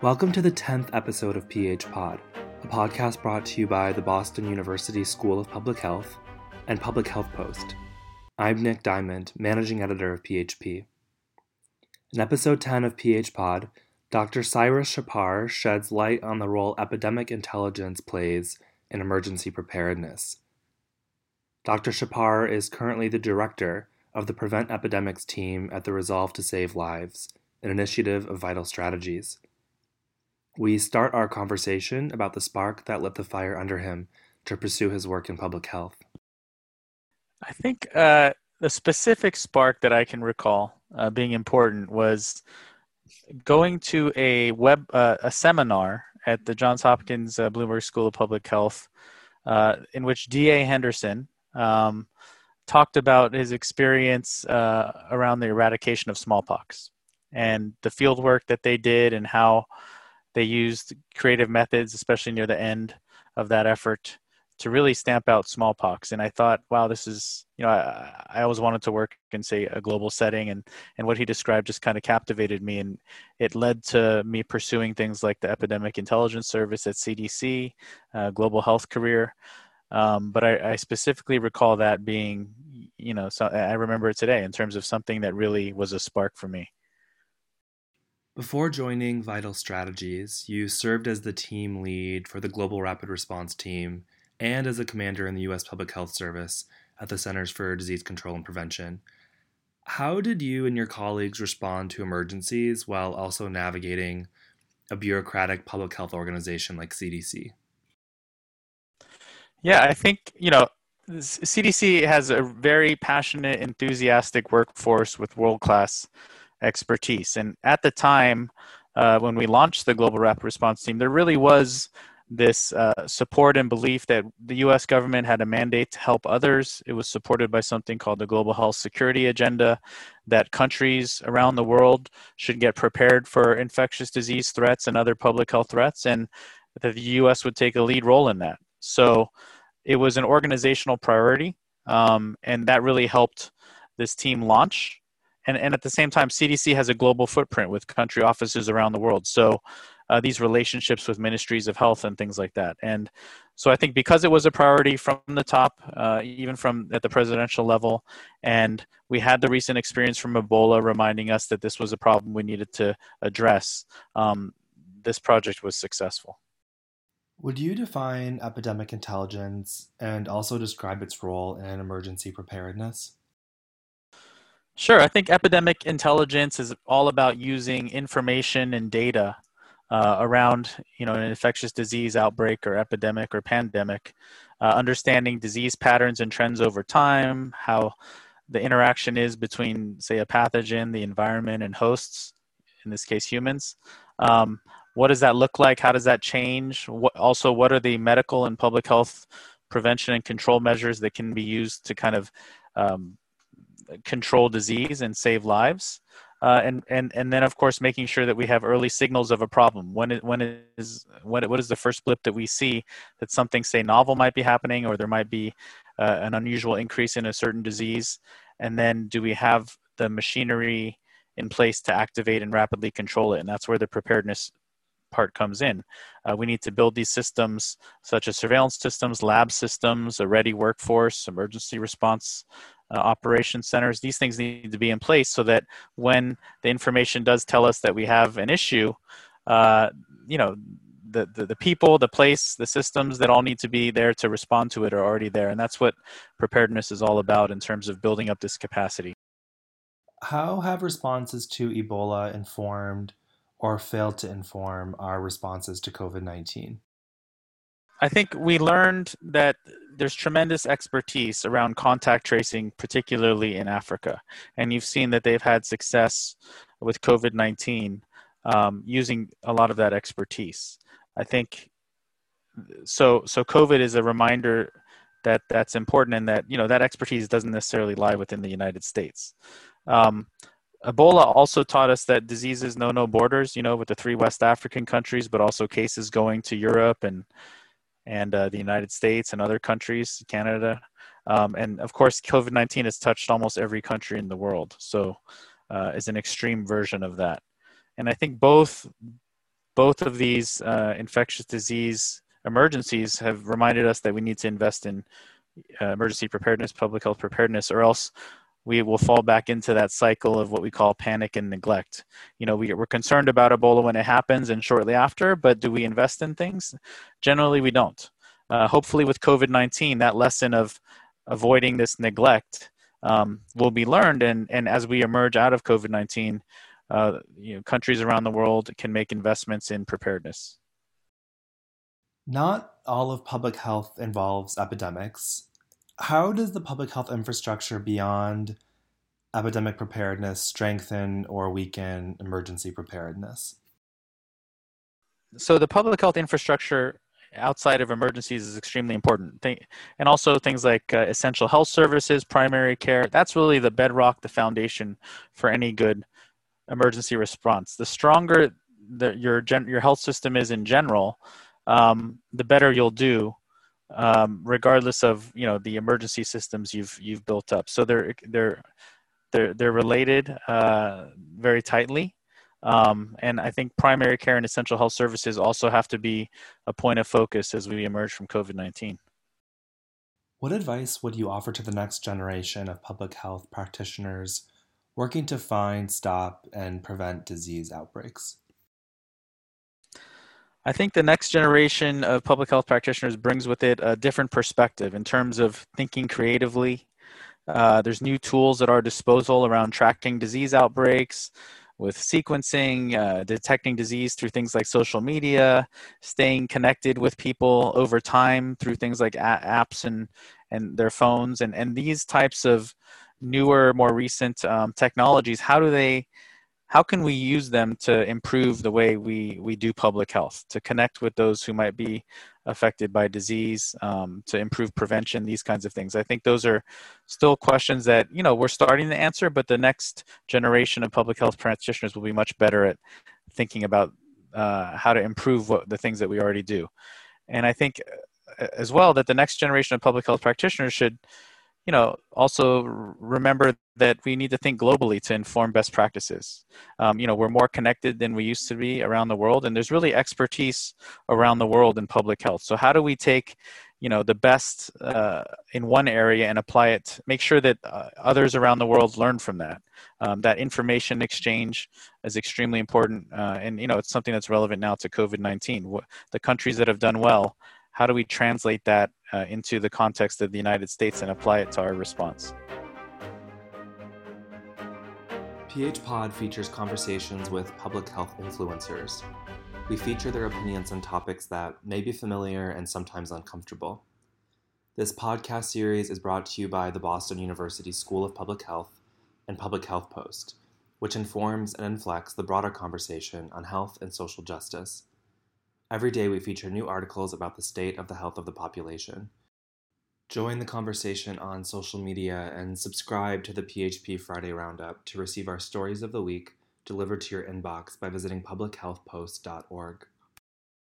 Welcome to the 10th episode of PH Pod, a podcast brought to you by the Boston University School of Public Health and Public Health Post. I'm Nick Diamond, managing editor of PHP. In episode 10 of PH Pod, Dr. Cyrus Shahpar sheds light on the role epidemic intelligence plays in emergency preparedness. Dr. Shahpar is currently the director of the Prevent Epidemics team at the Resolve to Save Lives, an initiative of Vital Strategies. We start our conversation about the spark that lit the fire under him to pursue his work in public health. I think uh, the specific spark that I can recall uh, being important was going to a web uh, a seminar at the Johns Hopkins uh, Bloomberg School of Public Health, uh, in which D.A. Henderson um, talked about his experience uh, around the eradication of smallpox and the field work that they did and how they used creative methods, especially near the end of that effort, to really stamp out smallpox. And I thought, wow, this is, you know, I, I always wanted to work in, say, a global setting. And, and what he described just kind of captivated me. And it led to me pursuing things like the Epidemic Intelligence Service at CDC, uh, global health career. Um, but I, I, specifically recall that being, you know, so I remember it today in terms of something that really was a spark for me. Before joining Vital Strategies, you served as the team lead for the Global Rapid Response Team and as a commander in the U.S. Public Health Service at the Centers for Disease Control and Prevention. How did you and your colleagues respond to emergencies while also navigating a bureaucratic public health organization like CDC? Yeah, I think, you know, CDC has a very passionate, enthusiastic workforce with world class expertise. And at the time, uh, when we launched the Global Rapid Response Team, there really was this uh, support and belief that the US government had a mandate to help others. It was supported by something called the Global Health Security Agenda, that countries around the world should get prepared for infectious disease threats and other public health threats, and that the US would take a lead role in that. So it was an organizational priority, um, and that really helped this team launch and, and at the same time cdc has a global footprint with country offices around the world. So uh, these relationships with ministries of health and things like that. And so i think because it was a priority from the top uh, even from at the presidential level and we had the recent experience from ebola reminding us that this was a problem we needed to address um, this project was successful. Would you define epidemic intelligence and also describe its role in emergency preparedness Sure. I think epidemic intelligence is all about using information and data uh, around, you know, an infectious disease outbreak or epidemic or pandemic, uh, understanding disease patterns and trends over time, how the interaction is between, say, a pathogen, the environment, and hosts, in this case, humans. Um, what does that look like? How does that change? What, also, what are the medical and public health prevention and control measures that can be used to kind of um, control disease and save lives. Uh, and and and then of course making sure that we have early signals of a problem. When it, when is what what is the first blip that we see that something say novel might be happening or there might be uh, an unusual increase in a certain disease, and then do we have the machinery in place to activate and rapidly control it? And that's where the preparedness part comes in. Uh, we need to build these systems such as surveillance systems, lab systems, a ready workforce, emergency response uh, operation centers. These things need to be in place so that when the information does tell us that we have an issue, uh, you know, the, the, the people, the place, the systems that all need to be there to respond to it are already there. And that's what preparedness is all about in terms of building up this capacity. How have responses to Ebola informed or failed to inform our responses to COVID 19? I think we learned that there's tremendous expertise around contact tracing, particularly in Africa. And you've seen that they've had success with COVID 19 um, using a lot of that expertise. I think so. So, COVID is a reminder that that's important and that, you know, that expertise doesn't necessarily lie within the United States. Um, Ebola also taught us that diseases know no borders, you know, with the three West African countries, but also cases going to Europe and and uh, the United States and other countries, Canada. Um, and of course, COVID 19 has touched almost every country in the world. So uh, is an extreme version of that. And I think both both of these uh, infectious disease emergencies have reminded us that we need to invest in uh, emergency preparedness, public health preparedness, or else we will fall back into that cycle of what we call panic and neglect. You know, we, we're concerned about Ebola when it happens and shortly after, but do we invest in things? Generally, we don't. Uh, hopefully, with COVID 19, that lesson of avoiding this neglect um, will be learned. And, and as we emerge out of COVID 19, uh, you know, countries around the world can make investments in preparedness. Not all of public health involves epidemics. How does the public health infrastructure beyond epidemic preparedness strengthen or weaken emergency preparedness? So, the public health infrastructure outside of emergencies is extremely important. And also things like uh, essential health services, primary care, that's really the bedrock, the foundation for any good emergency response. The stronger the, your, gen, your health system is in general, um, the better you'll do, um, regardless of you know the emergency systems you've you've built up. So they're they're they're they're related uh, very tightly. Um, and I think primary care and essential health services also have to be a point of focus as we emerge from COVID 19. What advice would you offer to the next generation of public health practitioners working to find, stop, and prevent disease outbreaks? I think the next generation of public health practitioners brings with it a different perspective in terms of thinking creatively. Uh, there's new tools at our disposal around tracking disease outbreaks, with sequencing, uh, detecting disease through things like social media, staying connected with people over time through things like apps and and their phones, and and these types of newer, more recent um, technologies. How do they how can we use them to improve the way we, we do public health, to connect with those who might be affected by disease, um, to improve prevention, these kinds of things? I think those are still questions that, you know, we're starting to answer, but the next generation of public health practitioners will be much better at thinking about uh, how to improve what, the things that we already do. And I think uh, as well that the next generation of public health practitioners should you know, also remember that we need to think globally to inform best practices. Um, you know, we're more connected than we used to be around the world, and there's really expertise around the world in public health. So, how do we take, you know, the best uh, in one area and apply it? Make sure that uh, others around the world learn from that. Um, that information exchange is extremely important, uh, and you know, it's something that's relevant now to COVID nineteen. The countries that have done well how do we translate that uh, into the context of the United States and apply it to our response? PH Pod features conversations with public health influencers. We feature their opinions on topics that may be familiar and sometimes uncomfortable. This podcast series is brought to you by the Boston University School of Public Health and Public Health Post, which informs and inflects the broader conversation on health and social justice. Every day we feature new articles about the state of the health of the population. Join the conversation on social media and subscribe to the PHP Friday Roundup to receive our stories of the week delivered to your inbox by visiting publichealthpost.org.